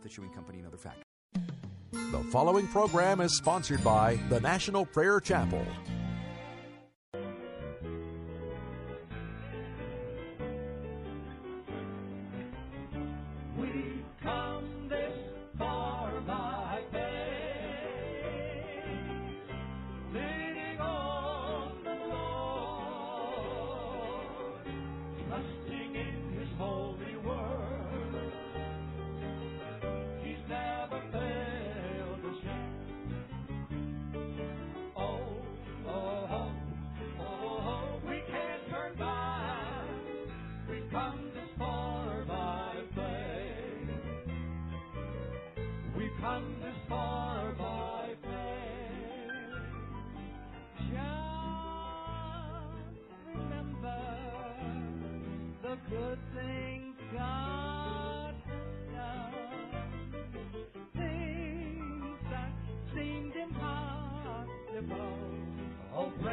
The Chewing Company and other factors. The following program is sponsored by the National Prayer Chapel. We've come this far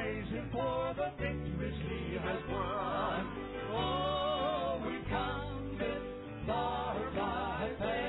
praise Him for the victories He has won. Oh, we've come this far by faith,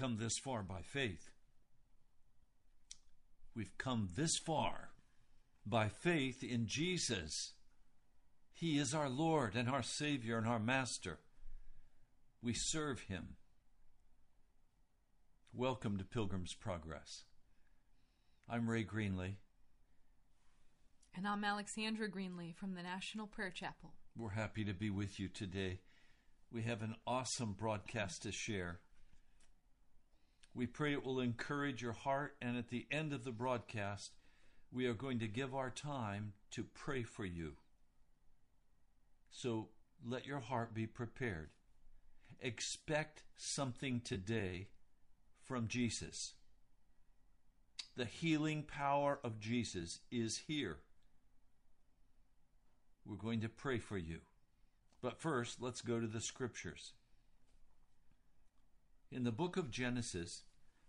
come this far by faith. We've come this far by faith in Jesus. He is our Lord and our Savior and our Master. We serve Him. Welcome to Pilgrim's Progress. I'm Ray Greenley. And I'm Alexandra Greenlee from the National Prayer Chapel. We're happy to be with you today. We have an awesome broadcast to share. We pray it will encourage your heart, and at the end of the broadcast, we are going to give our time to pray for you. So let your heart be prepared. Expect something today from Jesus. The healing power of Jesus is here. We're going to pray for you. But first, let's go to the scriptures. In the book of Genesis,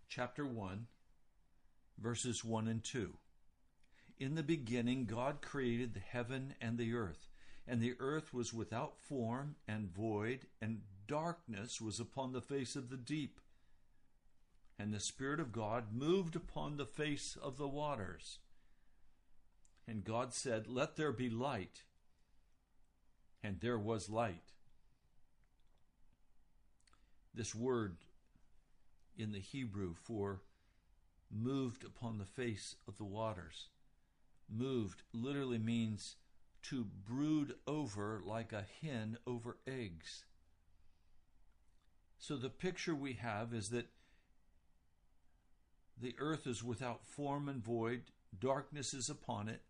chapter 1, verses 1 and 2. In the beginning, God created the heaven and the earth, and the earth was without form and void, and darkness was upon the face of the deep. And the Spirit of God moved upon the face of the waters. And God said, Let there be light. And there was light. This word in the Hebrew for moved upon the face of the waters. Moved literally means to brood over like a hen over eggs. So the picture we have is that the earth is without form and void, darkness is upon it,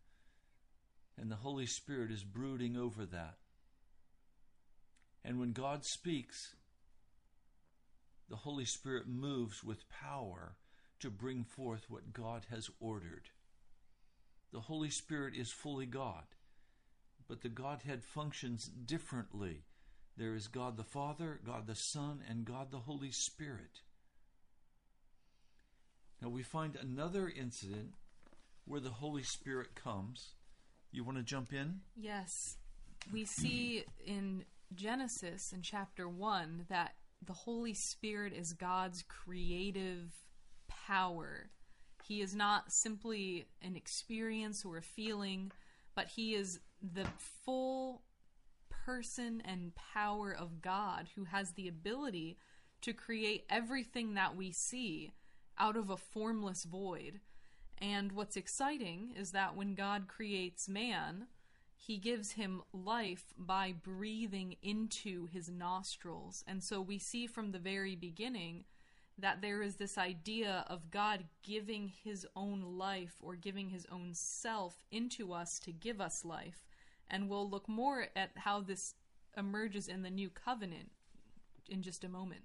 and the Holy Spirit is brooding over that. And when God speaks, the Holy Spirit moves with power to bring forth what God has ordered. The Holy Spirit is fully God, but the Godhead functions differently. There is God the Father, God the Son, and God the Holy Spirit. Now we find another incident where the Holy Spirit comes. You want to jump in? Yes. We see in Genesis in chapter 1 that the Holy Spirit is God's creative power. He is not simply an experience or a feeling, but he is the full person and power of God who has the ability to create everything that we see out of a formless void. And what's exciting is that when God creates man, he gives him life by breathing into his nostrils. And so we see from the very beginning that there is this idea of God giving his own life or giving his own self into us to give us life. And we'll look more at how this emerges in the new covenant in just a moment.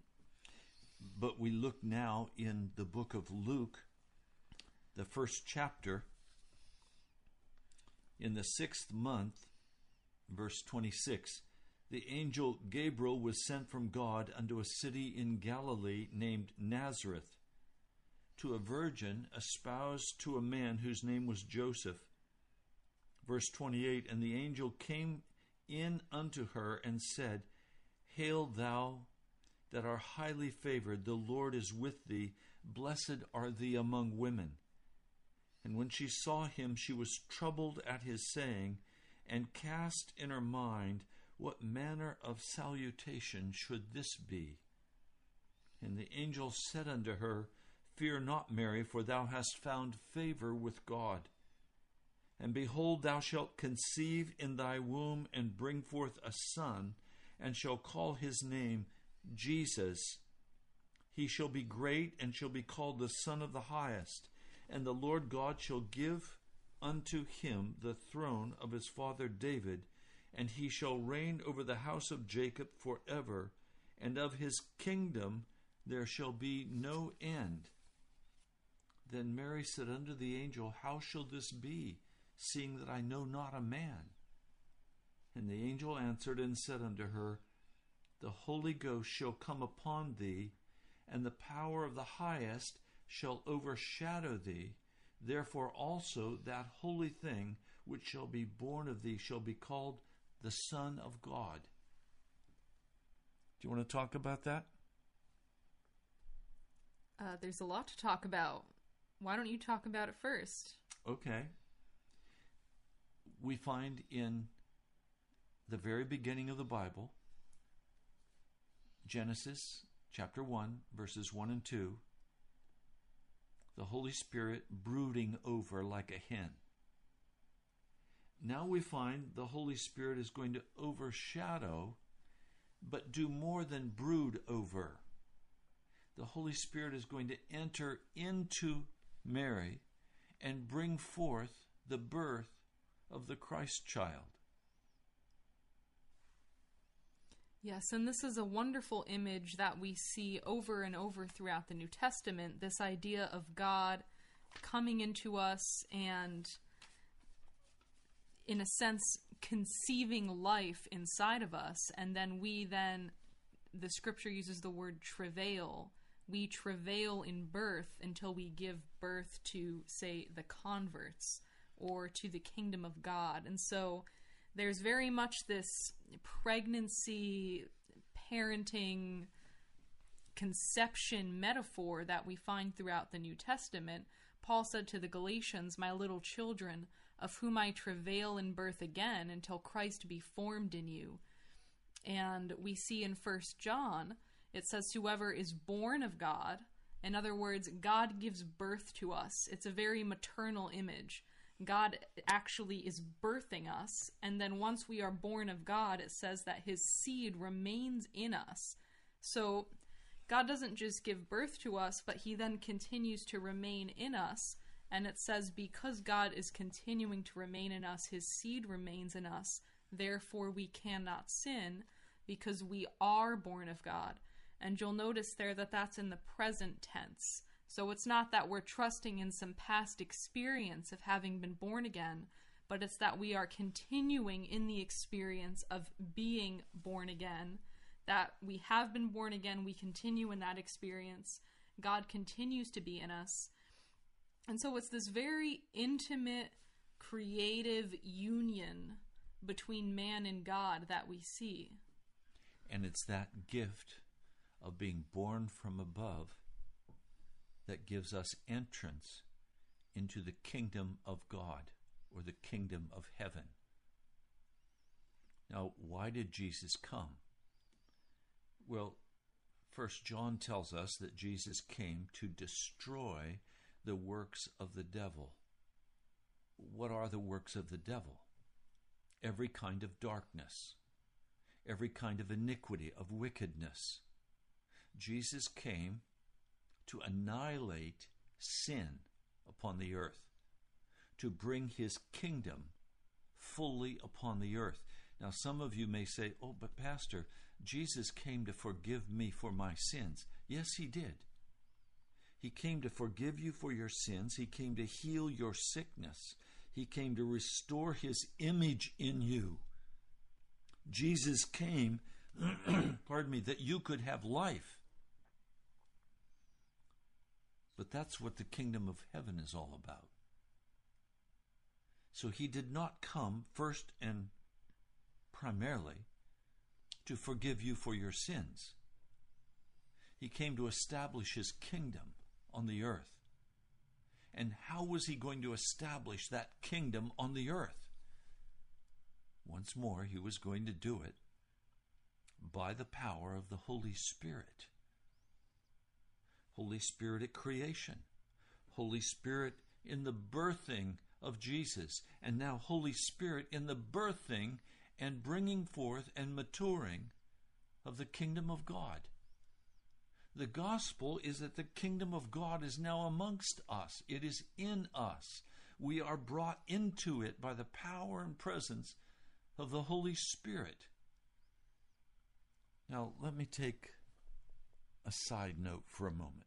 But we look now in the book of Luke, the first chapter, in the sixth month, verse 26. The angel Gabriel was sent from God unto a city in Galilee named Nazareth to a virgin espoused to a man whose name was Joseph. Verse 28 And the angel came in unto her and said, Hail, thou that art highly favored, the Lord is with thee, blessed are thee among women. And when she saw him, she was troubled at his saying, and cast in her mind what manner of salutation should this be. And the angel said unto her, Fear not, Mary, for thou hast found favor with God. And behold, thou shalt conceive in thy womb and bring forth a son, and shall call his name Jesus. He shall be great and shall be called the Son of the Highest, and the Lord God shall give unto him the throne of his father David, and he shall reign over the house of Jacob forever, and of his kingdom there shall be no end. Then Mary said unto the angel, How shall this be, seeing that I know not a man? And the angel answered and said unto her, The Holy Ghost shall come upon thee, and the power of the highest shall overshadow thee. Therefore also that holy thing which shall be born of thee shall be called the Son of God. Do you want to talk about that? Uh, there's a lot to talk about. Why don't you talk about it first? Okay. We find in the very beginning of the Bible, Genesis chapter 1, verses 1 and 2, the Holy Spirit brooding over like a hen. Now we find the Holy Spirit is going to overshadow, but do more than brood over. The Holy Spirit is going to enter into Mary and bring forth the birth of the Christ child. Yes, and this is a wonderful image that we see over and over throughout the New Testament this idea of God coming into us and, in a sense, conceiving life inside of us. And then we then, the scripture uses the word travail. We travail in birth until we give birth to, say, the converts or to the kingdom of God. And so there's very much this pregnancy, parenting, conception metaphor that we find throughout the New Testament. Paul said to the Galatians, My little children, of whom I travail in birth again until Christ be formed in you. And we see in First John, it says, Whoever is born of God, in other words, God gives birth to us. It's a very maternal image. God actually is birthing us. And then once we are born of God, it says that his seed remains in us. So God doesn't just give birth to us, but he then continues to remain in us. And it says, because God is continuing to remain in us, his seed remains in us. Therefore, we cannot sin because we are born of God. And you'll notice there that that's in the present tense. So it's not that we're trusting in some past experience of having been born again, but it's that we are continuing in the experience of being born again. That we have been born again, we continue in that experience. God continues to be in us. And so it's this very intimate, creative union between man and God that we see. And it's that gift of being born from above that gives us entrance into the kingdom of God or the kingdom of heaven. Now, why did Jesus come? Well, first John tells us that Jesus came to destroy the works of the devil. What are the works of the devil? Every kind of darkness, every kind of iniquity, of wickedness. Jesus came to annihilate sin upon the earth, to bring his kingdom fully upon the earth. Now, some of you may say, Oh, but Pastor, Jesus came to forgive me for my sins. Yes, he did. He came to forgive you for your sins. He came to heal your sickness. He came to restore his image in you. Jesus came, pardon me, that you could have life but that's what the kingdom of heaven is all about. So he did not come first and primarily to forgive you for your sins. He came to establish his kingdom on the earth. And how was he going to establish that kingdom on the earth? Once more, he was going to do it by the power of the Holy Spirit. Holy Spirit at creation, Holy Spirit in the birthing of Jesus, and now Holy Spirit in the birthing and bringing forth and maturing of the kingdom of God. The gospel is that the kingdom of God is now amongst us, it is in us. We are brought into it by the power and presence of the Holy Spirit. Now, let me take a side note for a moment.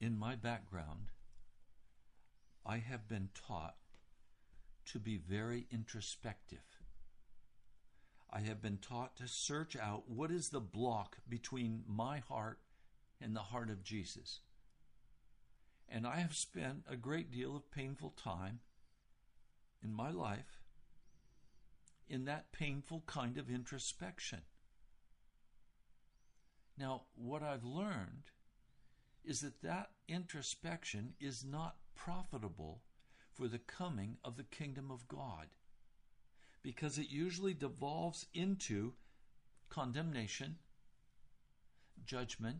In my background, I have been taught to be very introspective. I have been taught to search out what is the block between my heart and the heart of Jesus. And I have spent a great deal of painful time in my life in that painful kind of introspection. Now, what I've learned is that that introspection is not profitable for the coming of the kingdom of God because it usually devolves into condemnation, judgment.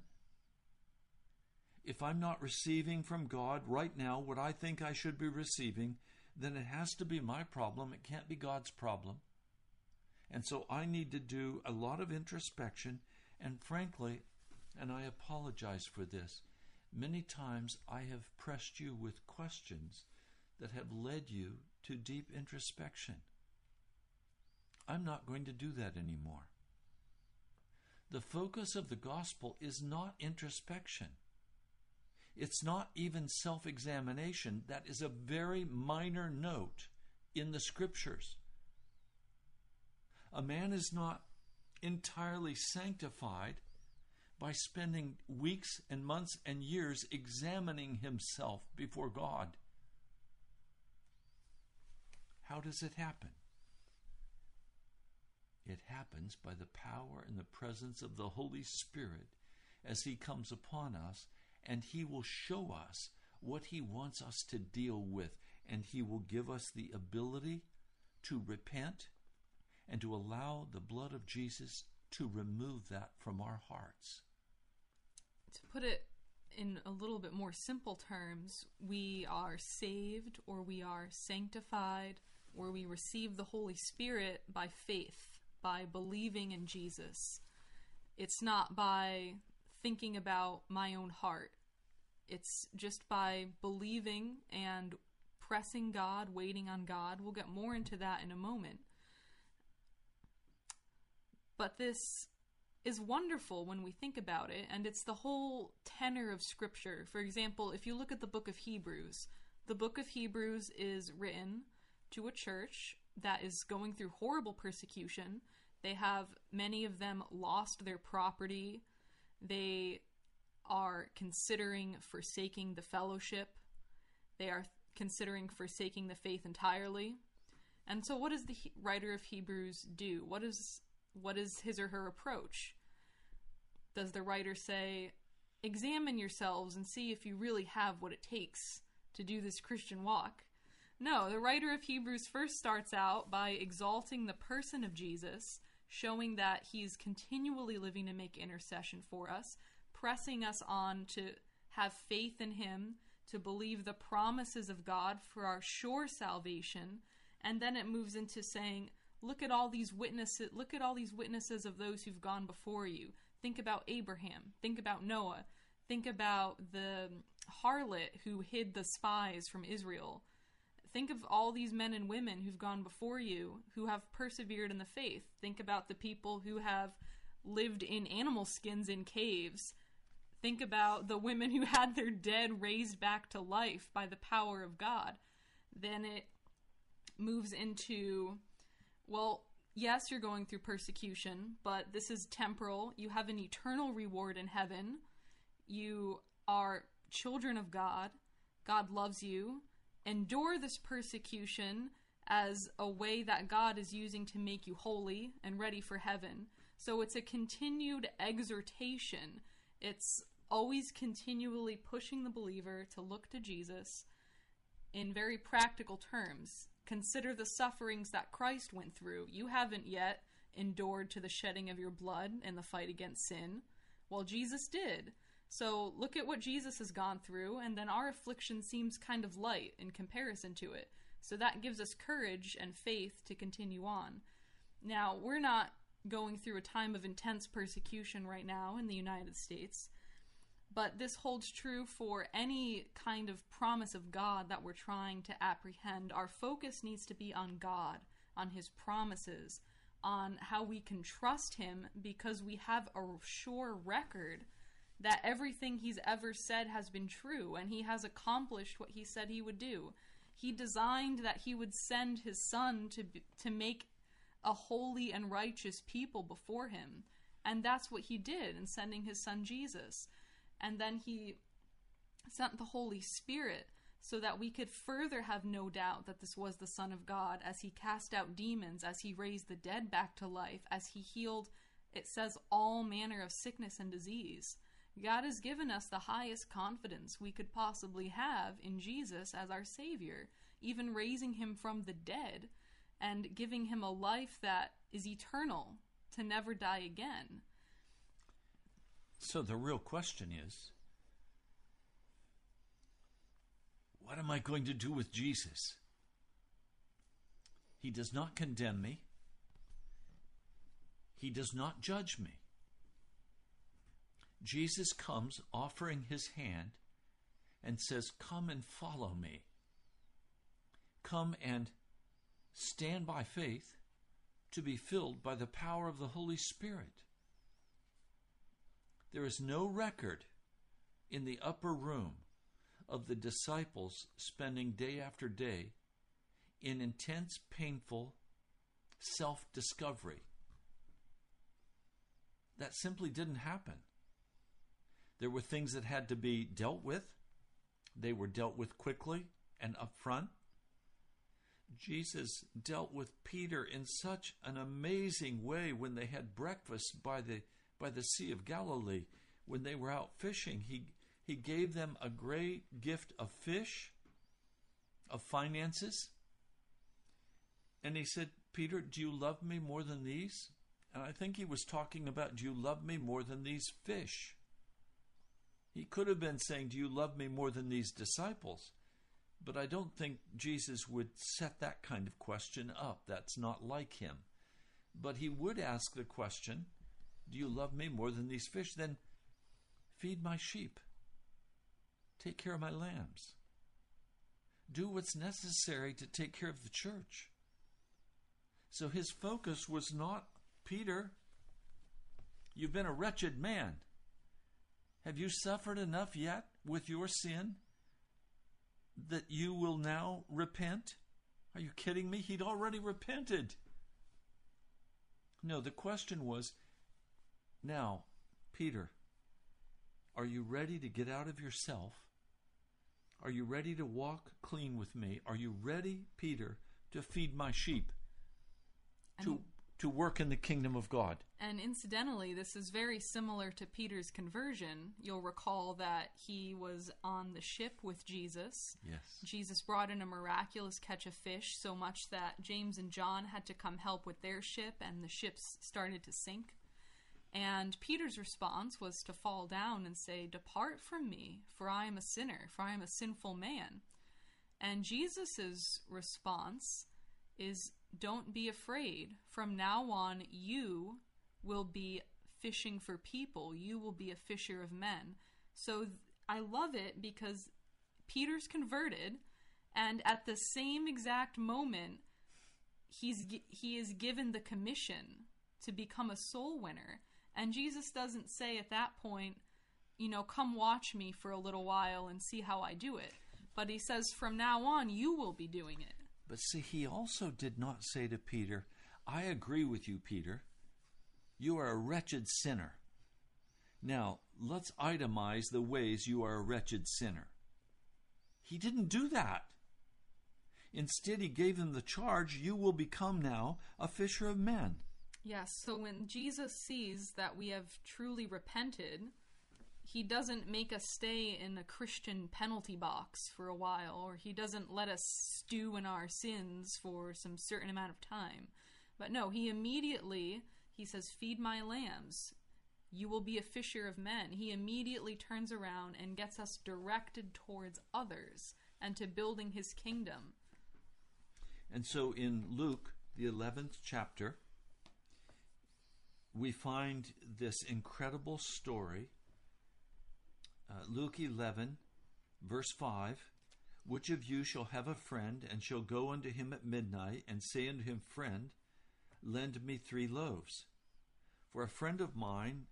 If I'm not receiving from God right now what I think I should be receiving, then it has to be my problem. It can't be God's problem. And so I need to do a lot of introspection. And frankly, and I apologize for this, Many times I have pressed you with questions that have led you to deep introspection. I'm not going to do that anymore. The focus of the gospel is not introspection. It's not even self examination. That is a very minor note in the scriptures. A man is not entirely sanctified by spending weeks and months and years examining himself before God. How does it happen? It happens by the power and the presence of the Holy Spirit as He comes upon us, and He will show us what He wants us to deal with, and He will give us the ability to repent and to allow the blood of Jesus to remove that from our hearts to put it in a little bit more simple terms, we are saved or we are sanctified or we receive the Holy Spirit by faith, by believing in Jesus. It's not by thinking about my own heart. It's just by believing and pressing God, waiting on God. We'll get more into that in a moment. But this is wonderful when we think about it, and it's the whole tenor of Scripture. For example, if you look at the book of Hebrews, the book of Hebrews is written to a church that is going through horrible persecution. They have many of them lost their property. They are considering forsaking the fellowship. They are considering forsaking the faith entirely. And so what does the he- writer of Hebrews do? What is what is his or her approach? Does the writer say, examine yourselves and see if you really have what it takes to do this Christian walk? No, the writer of Hebrews first starts out by exalting the person of Jesus, showing that he's continually living to make intercession for us, pressing us on to have faith in him, to believe the promises of God for our sure salvation, and then it moves into saying, look at all these witnesses, look at all these witnesses of those who've gone before you. Think about Abraham, think about Noah, think about the harlot who hid the spies from Israel. Think of all these men and women who've gone before you who have persevered in the faith. Think about the people who have lived in animal skins in caves. Think about the women who had their dead raised back to life by the power of God. Then it moves into, well, yes, you're going through persecution, but this is temporal. You have an eternal reward in heaven. You are children of God. God loves you. Endure this persecution as a way that God is using to make you holy and ready for heaven. So it's a continued exhortation. It's always continually pushing the believer to look to Jesus in very practical terms. Consider the sufferings that Christ went through. You haven't yet endured to the shedding of your blood in the fight against sin. Well, Jesus did. So look at what Jesus has gone through, and then our affliction seems kind of light in comparison to it. So that gives us courage and faith to continue on. Now, we're not going through a time of intense persecution right now in the United States, but this holds true for any kind of promise of God that we're trying to apprehend. Our focus needs to be on God, on His promises, on how we can trust Him because we have a sure record that everything he's ever said has been true and he has accomplished what he said he would do. He designed that he would send his son to to make a holy and righteous people before him. And that's what he did in sending his son Jesus. And then he sent the Holy Spirit so that we could further have no doubt that this was the Son of God as he cast out demons, as he raised the dead back to life, as he healed, it says, all manner of sickness and disease. God has given us the highest confidence we could possibly have in Jesus as our Savior, even raising him from the dead and giving him a life that is eternal to never die again. So the real question is what am I going to do with Jesus? He does not condemn me, He does not judge me. Jesus comes offering his hand and says, Come and follow me. Come and stand by faith to be filled by the power of the Holy Spirit. There is no record in the upper room of the disciples spending day after day in intense, painful self discovery. That simply didn't happen. There were things that had to be dealt with. They were dealt with quickly and upfront. Jesus dealt with Peter in such an amazing way when they had breakfast by the by the Sea of Galilee when they were out fishing. He he gave them a great gift of fish, of finances. And he said, Peter, do you love me more than these? And I think he was talking about, do you love me more than these fish? He could have been saying, Do you love me more than these disciples? But I don't think Jesus would set that kind of question up. That's not like him. But he would ask the question, Do you love me more than these fish? Then feed my sheep, take care of my lambs, do what's necessary to take care of the church. So his focus was not, Peter, you've been a wretched man. Have you suffered enough yet with your sin that you will now repent? Are you kidding me? He'd already repented. No, the question was now, Peter, are you ready to get out of yourself? Are you ready to walk clean with me? Are you ready, Peter, to feed my sheep? to to work in the kingdom of God. And incidentally, this is very similar to Peter's conversion. You'll recall that he was on the ship with Jesus. Yes. Jesus brought in a miraculous catch of fish, so much that James and John had to come help with their ship, and the ships started to sink. And Peter's response was to fall down and say, Depart from me, for I am a sinner, for I am a sinful man. And Jesus' response is, Don't be afraid. From now on, you will be fishing for people, you will be a fisher of men. So I love it because Peter's converted, and at the same exact moment, he's he is given the commission to become a soul winner. And Jesus doesn't say at that point, you know, come watch me for a little while and see how I do it. But he says, from now on, you will be doing it. But see, he also did not say to Peter, I agree with you, Peter. You are a wretched sinner. Now, let's itemize the ways you are a wretched sinner. He didn't do that. Instead, he gave him the charge you will become now a fisher of men. Yes, so when Jesus sees that we have truly repented, he doesn't make us stay in a Christian penalty box for a while, or he doesn't let us stew in our sins for some certain amount of time. But no, he immediately he says, "Feed my lambs. You will be a fisher of men." He immediately turns around and gets us directed towards others and to building his kingdom. And so in Luke, the 11th chapter, we find this incredible story. Uh, Luke 11, verse 5 Which of you shall have a friend, and shall go unto him at midnight, and say unto him, Friend, lend me three loaves? For a friend of mine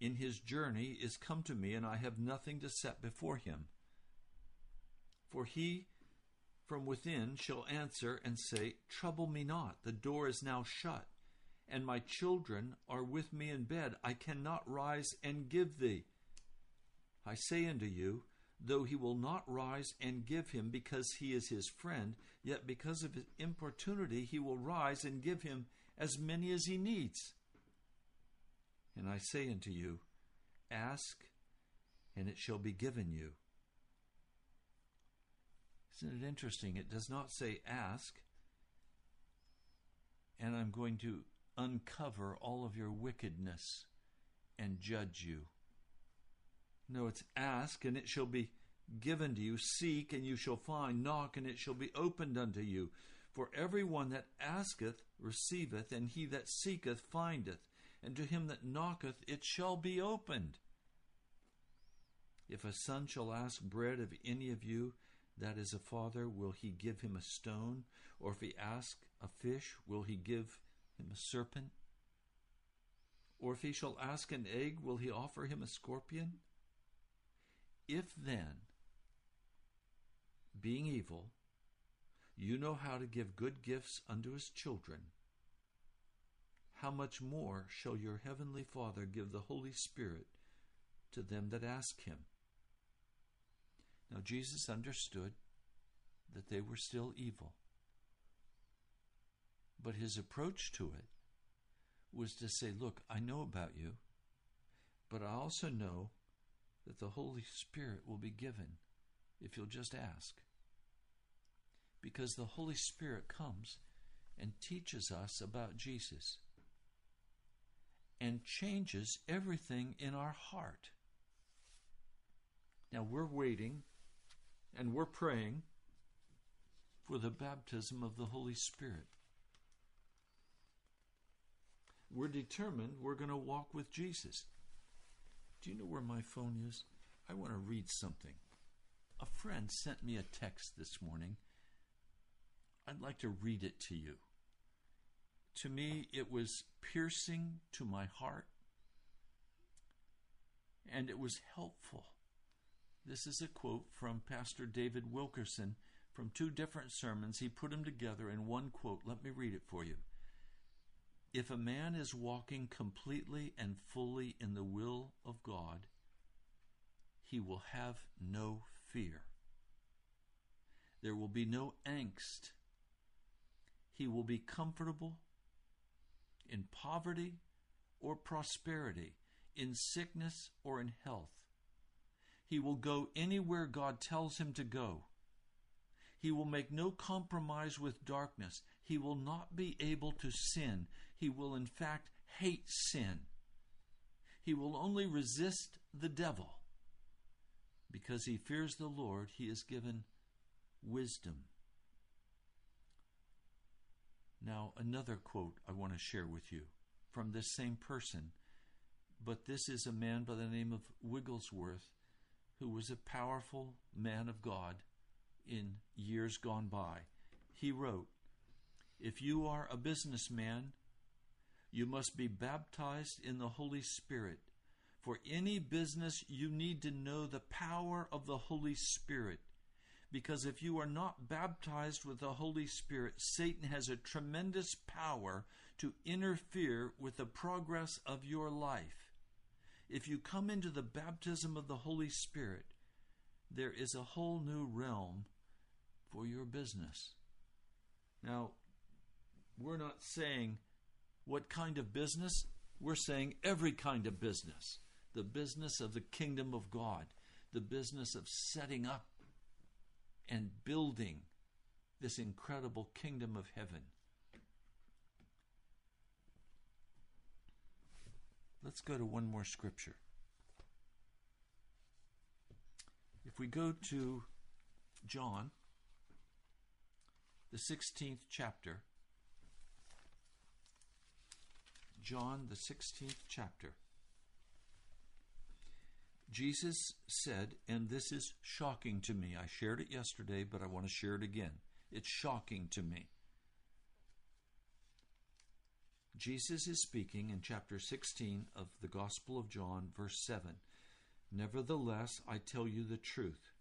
in his journey is come to me, and I have nothing to set before him. For he from within shall answer and say, Trouble me not, the door is now shut, and my children are with me in bed. I cannot rise and give thee. I say unto you, though he will not rise and give him because he is his friend, yet because of his importunity he will rise and give him as many as he needs. And I say unto you, Ask, and it shall be given you. Isn't it interesting? It does not say ask, and I'm going to uncover all of your wickedness and judge you. No, it's ask, and it shall be given to you. Seek, and you shall find. Knock, and it shall be opened unto you. For every one that asketh receiveth, and he that seeketh findeth, and to him that knocketh it shall be opened. If a son shall ask bread of any of you, that is a father, will he give him a stone? Or if he ask a fish, will he give him a serpent? Or if he shall ask an egg, will he offer him a scorpion? If then, being evil, you know how to give good gifts unto his children, how much more shall your heavenly Father give the Holy Spirit to them that ask him? Now, Jesus understood that they were still evil. But his approach to it was to say, Look, I know about you, but I also know that the Holy Spirit will be given if you'll just ask. Because the Holy Spirit comes and teaches us about Jesus and changes everything in our heart. Now we're waiting and we're praying for the baptism of the Holy Spirit. We're determined we're going to walk with Jesus. Do you know where my phone is? I want to read something. A friend sent me a text this morning. I'd like to read it to you. To me, it was piercing to my heart, and it was helpful. This is a quote from Pastor David Wilkerson from two different sermons. He put them together in one quote. Let me read it for you. If a man is walking completely and fully in the will of God, he will have no fear. There will be no angst. He will be comfortable in poverty or prosperity, in sickness or in health. He will go anywhere God tells him to go. He will make no compromise with darkness. He will not be able to sin. He will, in fact, hate sin. He will only resist the devil. Because he fears the Lord, he is given wisdom. Now, another quote I want to share with you from this same person, but this is a man by the name of Wigglesworth who was a powerful man of God in years gone by. He wrote, If you are a businessman, you must be baptized in the Holy Spirit. For any business, you need to know the power of the Holy Spirit. Because if you are not baptized with the Holy Spirit, Satan has a tremendous power to interfere with the progress of your life. If you come into the baptism of the Holy Spirit, there is a whole new realm for your business. Now, we're not saying what kind of business, we're saying every kind of business. The business of the kingdom of God, the business of setting up and building this incredible kingdom of heaven. Let's go to one more scripture. If we go to John, the 16th chapter, John, the 16th chapter. Jesus said, and this is shocking to me. I shared it yesterday, but I want to share it again. It's shocking to me. Jesus is speaking in chapter 16 of the Gospel of John, verse 7. Nevertheless, I tell you the truth.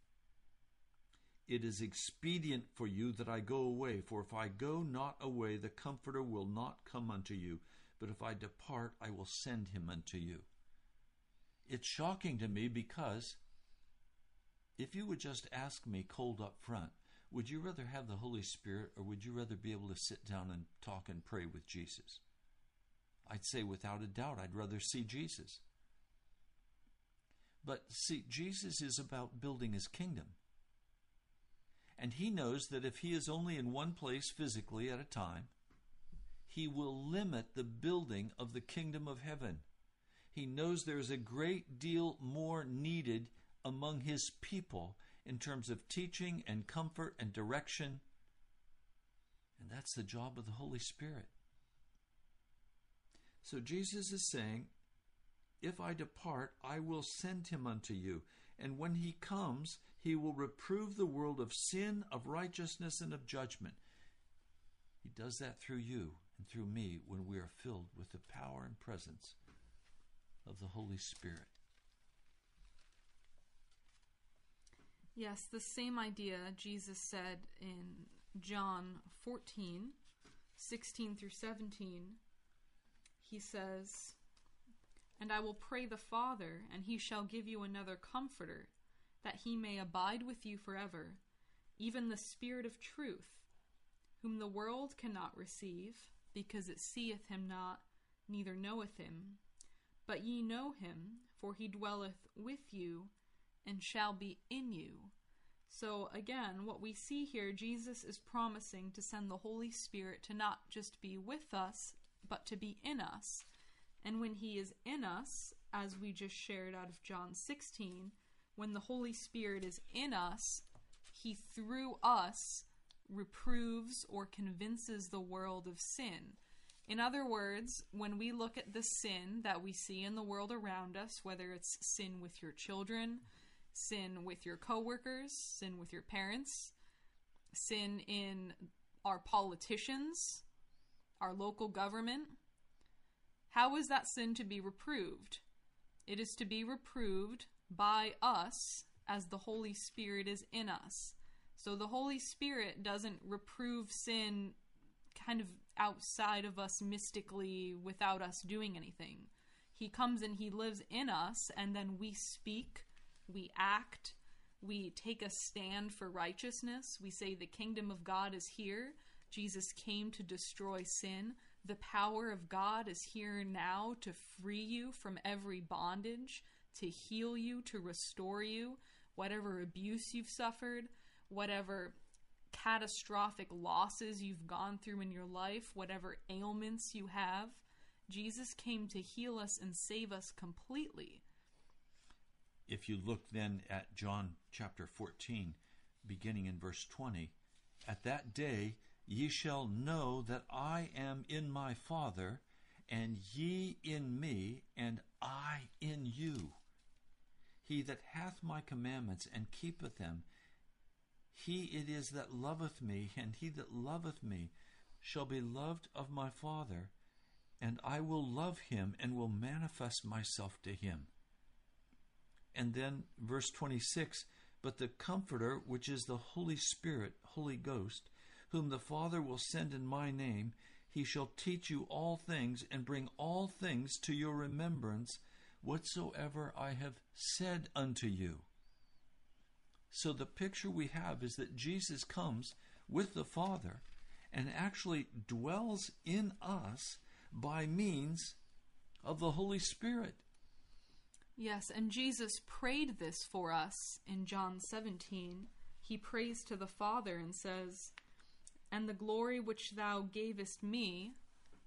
It is expedient for you that I go away, for if I go not away, the Comforter will not come unto you, but if I depart, I will send him unto you it's shocking to me because if you would just ask me cold up front, would you rather have the Holy Spirit or would you rather be able to sit down and talk and pray with Jesus? I'd say without a doubt, I'd rather see Jesus. But see, Jesus is about building his kingdom. And he knows that if he is only in one place physically at a time, he will limit the building of the kingdom of heaven. He knows there's a great deal more needed among his people in terms of teaching and comfort and direction. And that's the job of the Holy Spirit. So Jesus is saying, If I depart, I will send him unto you. And when he comes, he will reprove the world of sin, of righteousness, and of judgment. He does that through you through me when we are filled with the power and presence of the Holy Spirit. Yes, the same idea Jesus said in John 14, 16 through 17. He says, And I will pray the Father, and he shall give you another comforter, that he may abide with you forever, even the Spirit of truth, whom the world cannot receive, because it seeth him not, neither knoweth him but ye know him, for he dwelleth with you and shall be in you. So, again, what we see here, Jesus is promising to send the Holy Spirit to not just be with us, but to be in us. And when he is in us, as we just shared out of John 16, when the Holy Spirit is in us, he through us reproves or convinces the world of sin. In other words, when we look at the sin that we see in the world around us, whether it's sin with your children, sin with your coworkers, sin with your parents, sin in our politicians, our local government, how is that sin to be reproved? It is to be reproved by us as the Holy Spirit is in us. So the Holy Spirit doesn't reprove sin kind of outside of us mystically without us doing anything. He comes and he lives in us, and then we speak, we act, we take a stand for righteousness. We say the kingdom of God is here. Jesus came to destroy sin. The power of God is here now to free you from every bondage, to heal you, to restore you, whatever abuse you've suffered, whatever catastrophic losses you've gone through in your life, whatever ailments you have. Jesus came to heal us and save us completely. If you look then at John chapter 14, beginning in verse 20, at that day ye shall know that I am in my Father, and ye in me, and I in you. He that hath my commandments and keepeth them, he it is that loveth me, and he that loveth me shall be loved of my Father, and I will love him and will manifest myself to him. And then verse 26 But the Comforter, which is the Holy Spirit, Holy Ghost, whom the Father will send in my name, he shall teach you all things and bring all things to your remembrance whatsoever I have said unto you. So the picture we have is that Jesus comes with the Father and actually dwells in us by means of the Holy Spirit. Yes, and Jesus prayed this for us in John 17. He prays to the Father and says, And the glory which thou gavest me,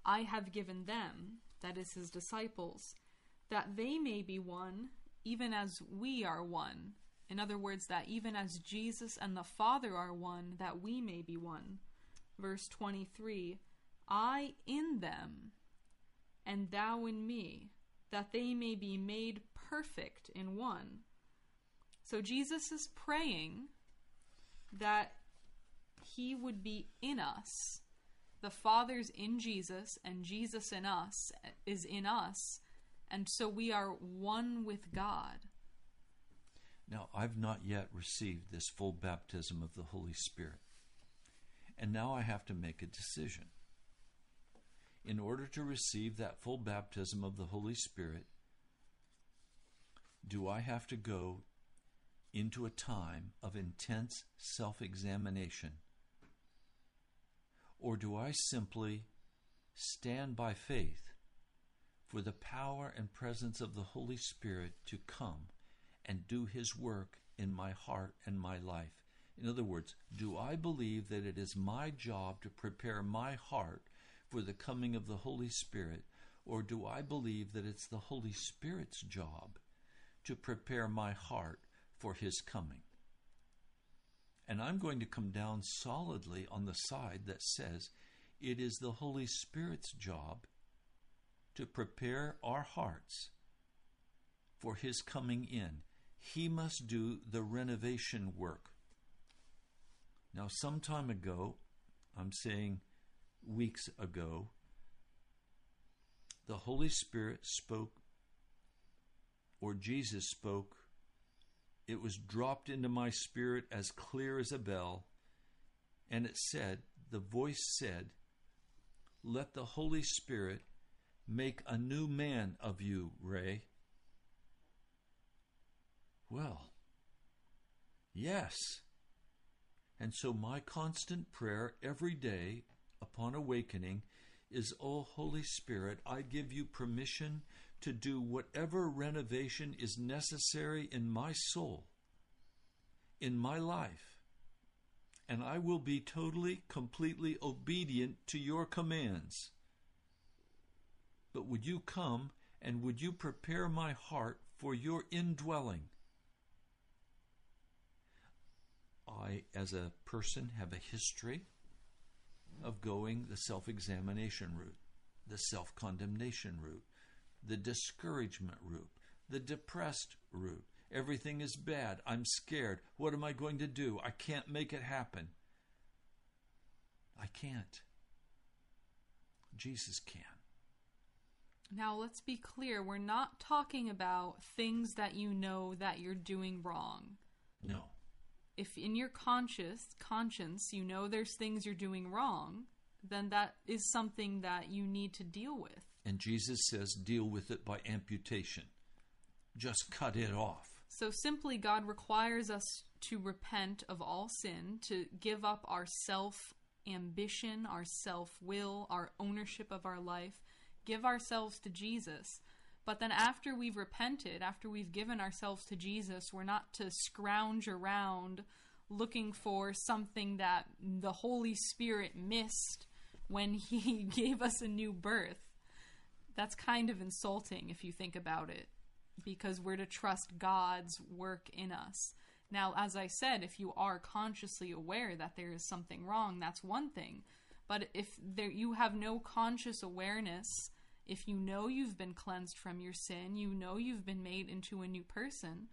I have given them, that is his disciples, that they may be one, even as we are one. In other words, that even as Jesus and the Father are one, that we may be one. Verse 23 I in them, and thou in me, that they may be made perfect in one. So Jesus is praying that he would be in us. The Father's in Jesus, and Jesus in us is in us, and so we are one with God. Now, I've not yet received this full baptism of the Holy Spirit. And now I have to make a decision. In order to receive that full baptism of the Holy Spirit, do I have to go into a time of intense self examination? Or do I simply stand by faith for the power and presence of the Holy Spirit to come and do His work in my heart and my life. In other words, do I believe that it is my job to prepare my heart for the coming of the Holy Spirit, or do I believe that it's the Holy Spirit's job to prepare my heart for His coming? And I'm going to come down solidly on the side that says it is the Holy Spirit's job to prepare our hearts for His coming in he must do the renovation work. Now, some time ago, I'm saying weeks ago, the Holy Spirit spoke, or Jesus spoke. It was dropped into my spirit as clear as a bell, and it said, the voice said, Let the Holy Spirit make a new man of you, Ray. Well, yes. And so my constant prayer every day upon awakening is, O Holy Spirit, I give you permission to do whatever renovation is necessary in my soul, in my life, and I will be totally, completely obedient to your commands. But would you come and would you prepare my heart for your indwelling? I, as a person, have a history of going the self examination route, the self condemnation route, the discouragement route, the depressed route. Everything is bad. I'm scared. What am I going to do? I can't make it happen. I can't. Jesus can. Now, let's be clear. We're not talking about things that you know that you're doing wrong. No. If in your conscious conscience you know there's things you're doing wrong, then that is something that you need to deal with. And Jesus says, deal with it by amputation. Just cut it off. So simply, God requires us to repent of all sin, to give up our self ambition, our self will, our ownership of our life, give ourselves to Jesus. But then, after we've repented, after we've given ourselves to Jesus, we're not to scrounge around looking for something that the Holy Spirit missed when He gave us a new birth. That's kind of insulting if you think about it, because we're to trust God's work in us. Now, as I said, if you are consciously aware that there is something wrong, that's one thing. But if there, you have no conscious awareness, if you know you've been cleansed from your sin, you know you've been made into a new person,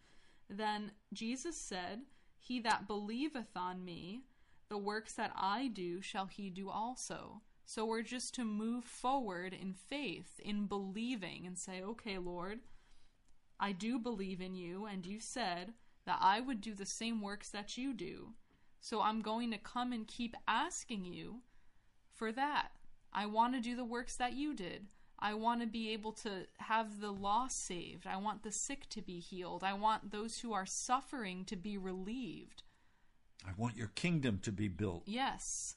then Jesus said, He that believeth on me, the works that I do shall he do also. So we're just to move forward in faith, in believing, and say, okay, Lord, I do believe in you, and you said that I would do the same works that you do. So I'm going to come and keep asking you for that. I want to do the works that you did. I want to be able to have the lost saved. I want the sick to be healed. I want those who are suffering to be relieved. I want your kingdom to be built. Yes.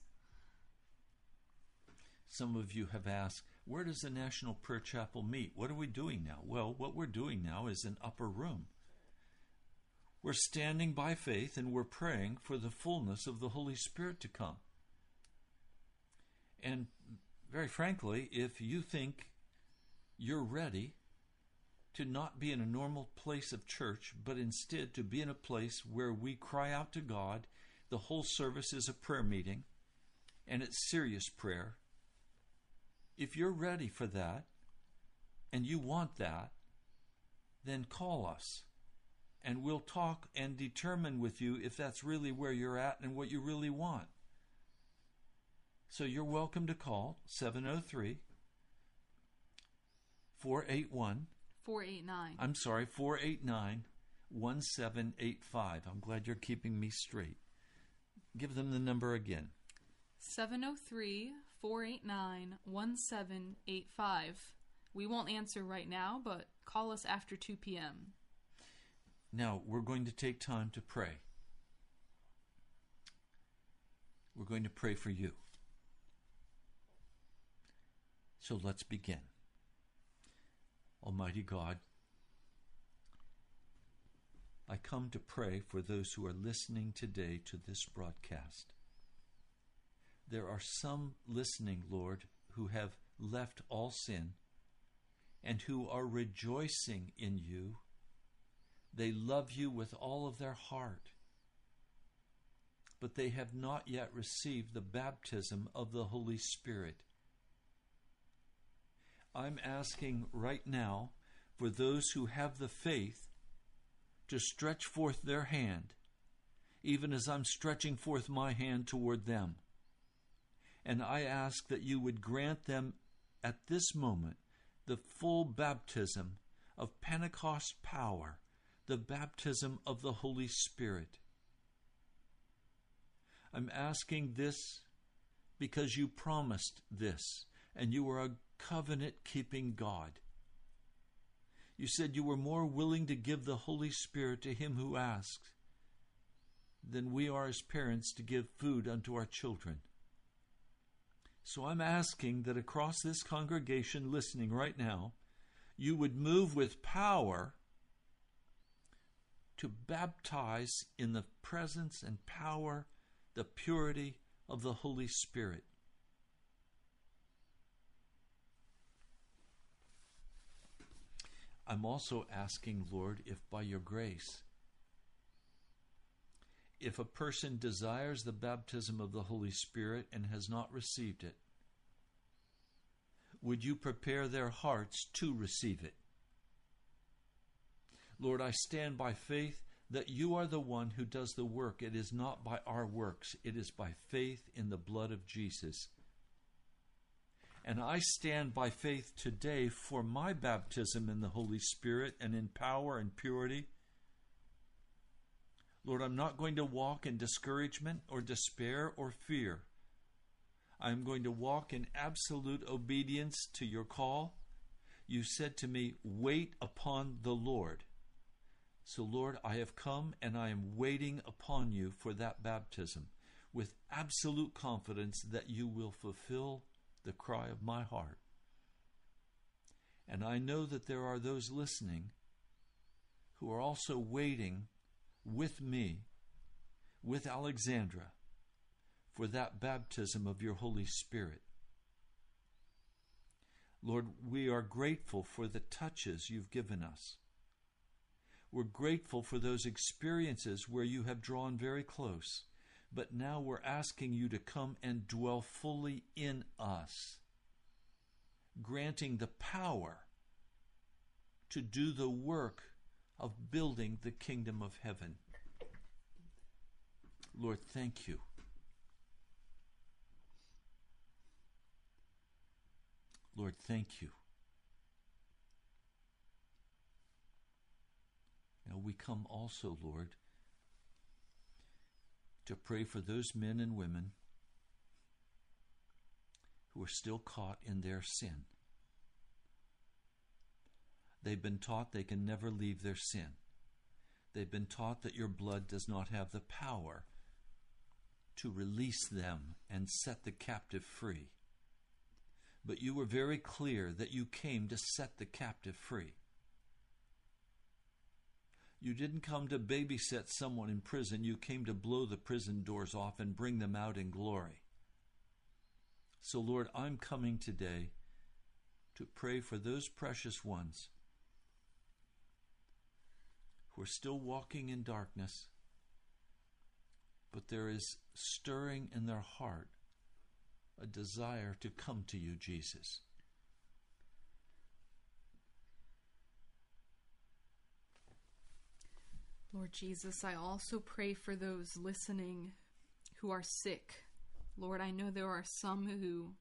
Some of you have asked, where does the National Prayer Chapel meet? What are we doing now? Well, what we're doing now is an upper room. We're standing by faith and we're praying for the fullness of the Holy Spirit to come. And very frankly, if you think you're ready to not be in a normal place of church, but instead to be in a place where we cry out to God, the whole service is a prayer meeting, and it's serious prayer if you're ready for that and you want that, then call us and we'll talk and determine with you if that's really where you're at and what you really want. So you're welcome to call 703 481 489. I'm sorry, 489 1785. I'm glad you're keeping me straight. Give them the number again 703 489 1785. We won't answer right now, but call us after 2 p.m. Now, we're going to take time to pray. We're going to pray for you. So let's begin. Almighty God, I come to pray for those who are listening today to this broadcast. There are some listening, Lord, who have left all sin and who are rejoicing in you. They love you with all of their heart, but they have not yet received the baptism of the Holy Spirit. I'm asking right now for those who have the faith to stretch forth their hand, even as I'm stretching forth my hand toward them. And I ask that you would grant them at this moment the full baptism of Pentecost power, the baptism of the Holy Spirit. I'm asking this because you promised this, and you are a covenant keeping God. You said you were more willing to give the Holy Spirit to him who asks than we are as parents to give food unto our children. So I'm asking that across this congregation listening right now, you would move with power to baptize in the presence and power, the purity of the Holy Spirit. I'm also asking, Lord, if by your grace, if a person desires the baptism of the Holy Spirit and has not received it, would you prepare their hearts to receive it? Lord, I stand by faith that you are the one who does the work. It is not by our works, it is by faith in the blood of Jesus. And I stand by faith today for my baptism in the Holy Spirit and in power and purity. Lord, I'm not going to walk in discouragement or despair or fear. I'm going to walk in absolute obedience to your call. You said to me, Wait upon the Lord. So, Lord, I have come and I am waiting upon you for that baptism with absolute confidence that you will fulfill the cry of my heart. And I know that there are those listening who are also waiting with me, with Alexandra, for that baptism of your Holy Spirit. Lord, we are grateful for the touches you've given us. We're grateful for those experiences where you have drawn very close, but now we're asking you to come and dwell fully in us, granting the power to do the work of building the kingdom of heaven. Lord, thank you. Lord, thank you. Now we come also, Lord, to pray for those men and women who are still caught in their sin. They've been taught they can never leave their sin. They've been taught that your blood does not have the power to release them and set the captive free. But you were very clear that you came to set the captive free. You didn't come to babysit someone in prison, you came to blow the prison doors off and bring them out in glory. So, Lord, I'm coming today to pray for those precious ones who are still walking in darkness, but there is stirring in their heart a desire to come to you, Jesus. Lord Jesus, I also pray for those listening who are sick. Lord, I know there are some who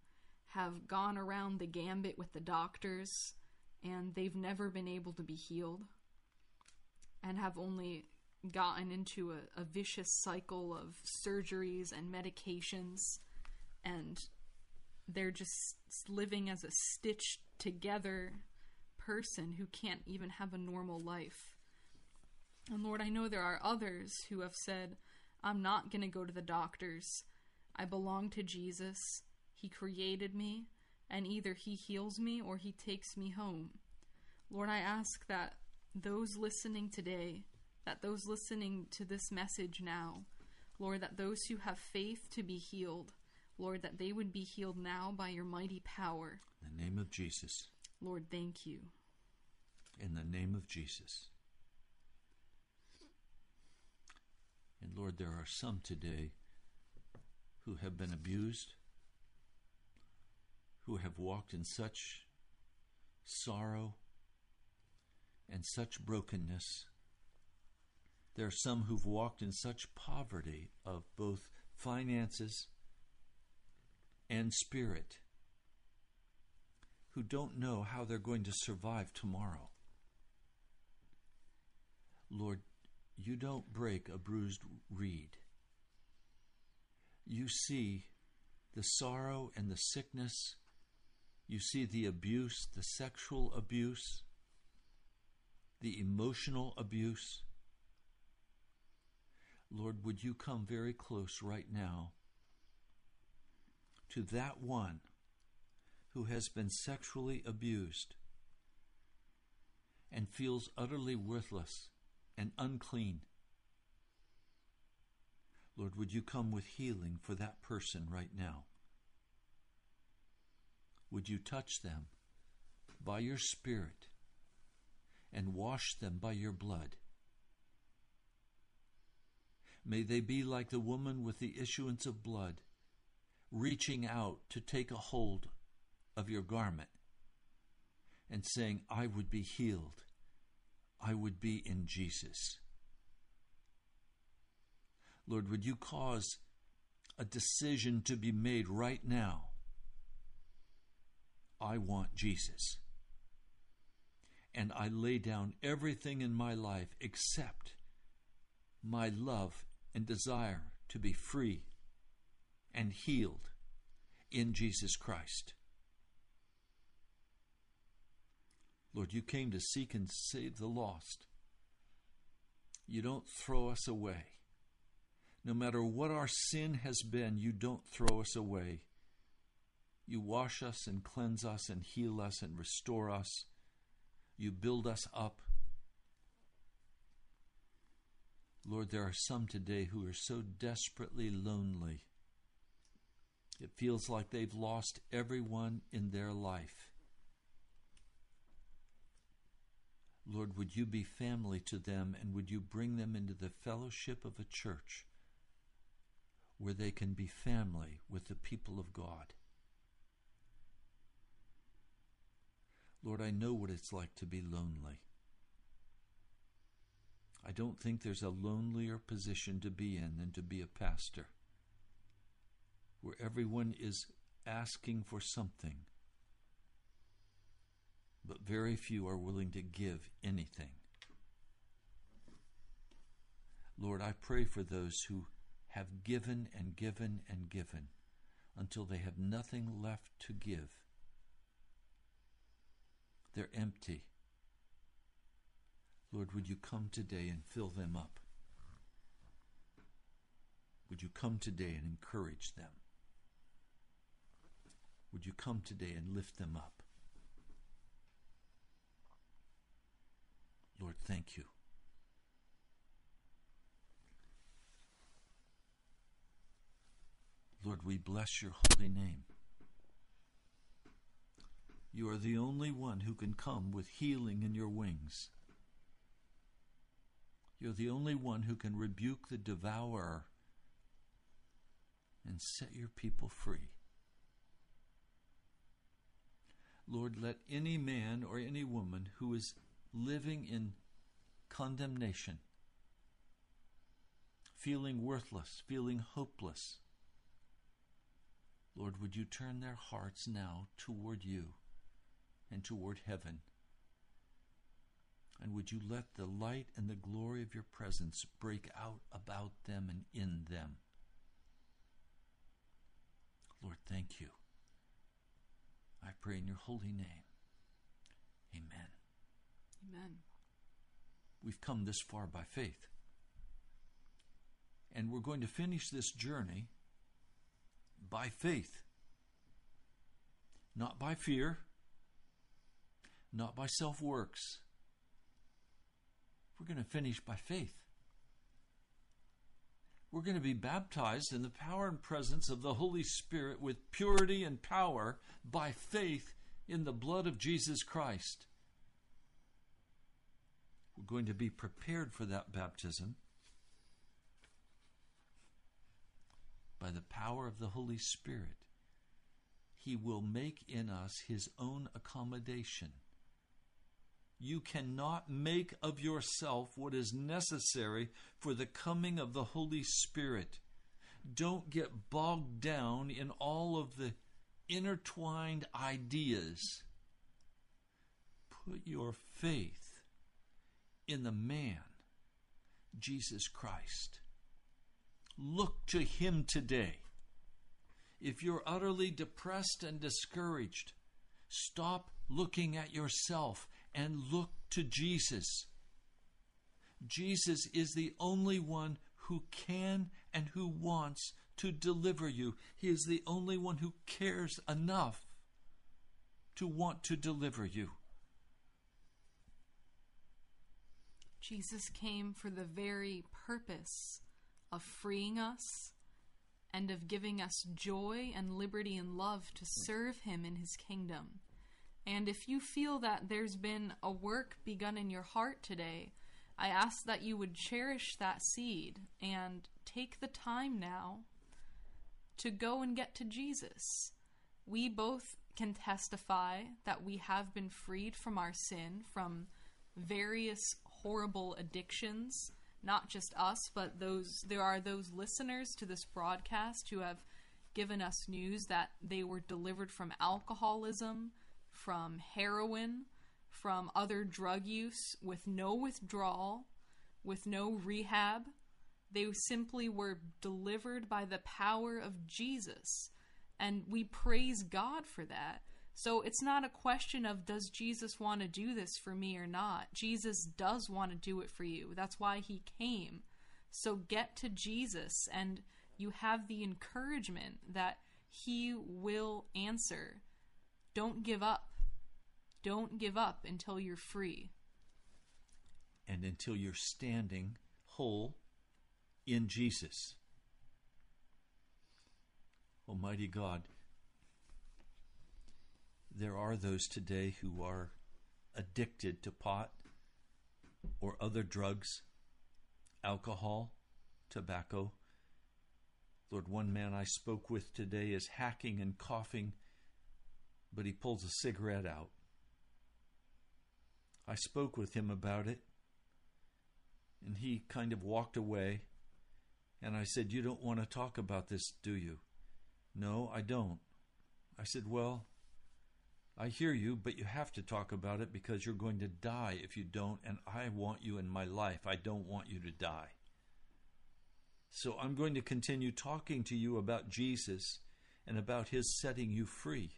have gone around the gambit with the doctors and they've never been able to be healed and have only gotten into a, a vicious cycle of surgeries and medications and they're just living as a stitched together person who can't even have a normal life. And Lord, I know there are others who have said, I'm not going to go to the doctors. I belong to Jesus. He created me, and either He heals me or He takes me home. Lord, I ask that those listening today, that those listening to this message now, Lord, that those who have faith to be healed, Lord, that they would be healed now by your mighty power. In the name of Jesus. Lord, thank you. In the name of Jesus. And Lord, there are some today who have been abused, who have walked in such sorrow and such brokenness. There are some who've walked in such poverty of both finances and spirit who don't know how they're going to survive tomorrow. Lord, you don't break a bruised reed. You see the sorrow and the sickness. You see the abuse, the sexual abuse, the emotional abuse. Lord, would you come very close right now to that one who has been sexually abused and feels utterly worthless and unclean. Lord, would you come with healing for that person right now? Would you touch them by your Spirit and wash them by your blood? May they be like the woman with the issuance of blood, reaching out to take a hold of your garment and saying, I would be healed. I would be in Jesus. Lord, would you cause a decision to be made right now? I want Jesus. And I lay down everything in my life except my love and desire to be free and healed in Jesus Christ. Lord, you came to seek and save the lost. You don't throw us away. No matter what our sin has been, you don't throw us away. You wash us and cleanse us and heal us and restore us. You build us up. Lord, there are some today who are so desperately lonely. It feels like they've lost everyone in their life. Lord, would you be family to them and would you bring them into the fellowship of a church where they can be family with the people of God? Lord, I know what it's like to be lonely. I don't think there's a lonelier position to be in than to be a pastor, where everyone is asking for something, but very few are willing to give anything. Lord, I pray for those who have given and given and given until they have nothing left to give. They're empty. Lord, would you come today and fill them up? Would you come today and encourage them? Would you come today and lift them up? Lord, thank you. Lord, we bless your holy name. You are the only one who can come with healing in your wings. You're the only one who can rebuke the devourer and set your people free. Lord, let any man or any woman who is living in condemnation, feeling worthless, feeling hopeless, Lord, would you turn their hearts now toward you and toward heaven? And would you let the light and the glory of your presence break out about them and in them? Lord, thank you. I pray in your holy name. Amen. Amen. We've come this far by faith. And we're going to finish this journey by faith, not by fear, not by self works. We're going to finish by faith. We're going to be baptized in the power and presence of the Holy Spirit with purity and power by faith in the blood of Jesus Christ. We're going to be prepared for that baptism by the power of the Holy Spirit. He will make in us His own accommodation. You cannot make of yourself what is necessary for the coming of the Holy Spirit. Don't get bogged down in all of the intertwined ideas. Put your faith in the man, Jesus Christ. Look to him today. If you're utterly depressed and discouraged, stop looking at yourself and look to Jesus. Jesus is the only one who can and who wants to deliver you. He is the only one who cares enough to want to deliver you. Jesus came for the very purpose of freeing us and of giving us joy and liberty and love to serve Him in His kingdom. And if you feel that there's been a work begun in your heart today, I ask that you would cherish that seed and take the time now to go and get to Jesus. We both can testify that we have been freed from our sin, from various horrible addictions, not just us, but those there are those listeners to this broadcast who have given us news that they were delivered from alcoholism, from heroin, from other drug use with no withdrawal, with no rehab. They simply were delivered by the power of Jesus. And we praise God for that. So it's not a question of does Jesus want to do this for me or not? Jesus does want to do it for you. That's why he came. So get to Jesus and you have the encouragement that he will answer. Don't give up. Don't give up until you're free. And until you're standing whole in Jesus. Almighty God, there are those today who are addicted to pot or other drugs, alcohol, tobacco. Lord, one man I spoke with today is hacking and coughing, but he pulls a cigarette out. I spoke with him about it, and he kind of walked away. And I said, You don't want to talk about this, do you? No, I don't. I said, Well, I hear you, but you have to talk about it because you're going to die if you don't, and I want you in my life. I don't want you to die. So I'm going to continue talking to you about Jesus and about his setting you free.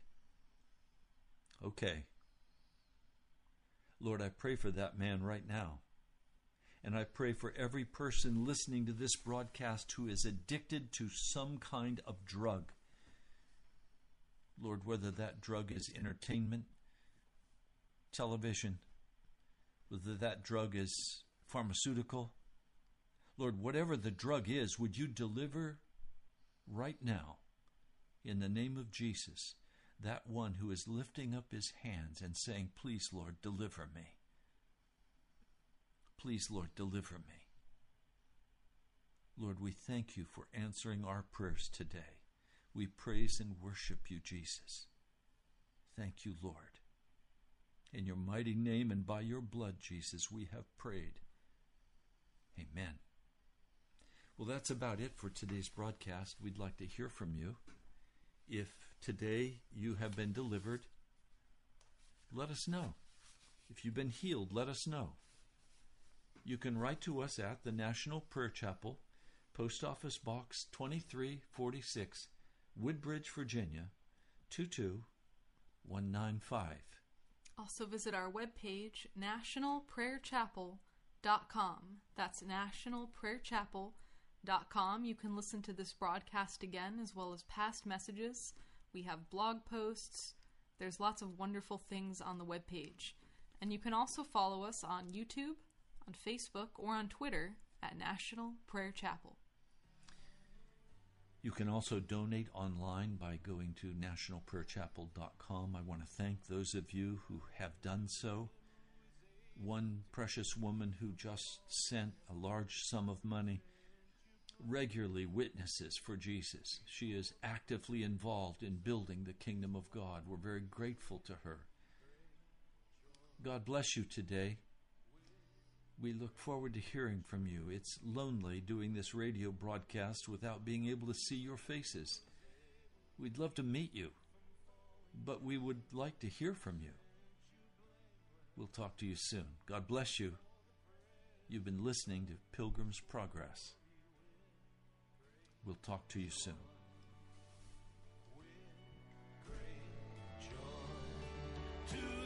Okay. Lord, I pray for that man right now. And I pray for every person listening to this broadcast who is addicted to some kind of drug. Lord, whether that drug is entertainment, television, whether that drug is pharmaceutical, Lord, whatever the drug is, would you deliver right now, in the name of Jesus, that one who is lifting up his hands and saying, Please, Lord, deliver me. Please, Lord, deliver me. Lord, we thank you for answering our prayers today. We praise and worship you, Jesus. Thank you, Lord. In your mighty name and by your blood, Jesus, we have prayed. Amen. Well, that's about it for today's broadcast. We'd like to hear from you. If today you have been delivered, let us know. If you've been healed, let us know. You can write to us at the National Prayer Chapel, Post Office Box 2346, Woodbridge, Virginia 22195. Also visit our webpage, nationalprayerchapel.com. That's nationalprayerchapel.com. You can listen to this broadcast again as well as past messages. We have blog posts. There's lots of wonderful things on the webpage. And you can also follow us on YouTube, on Facebook, or on Twitter at National Prayer Chapel. You can also donate online by going to nationalprayerchapel.com. I want to thank those of you who have done so. One precious woman who just sent a large sum of money regularly witnesses for Jesus. She is actively involved in building the kingdom of God. We're very grateful to her. God bless you today. We look forward to hearing from you. It's lonely doing this radio broadcast without being able to see your faces. We'd love to meet you, but we would like to hear from you. We'll talk to you soon. God bless you. You've been listening to Pilgrim's Progress. We'll talk to you soon. To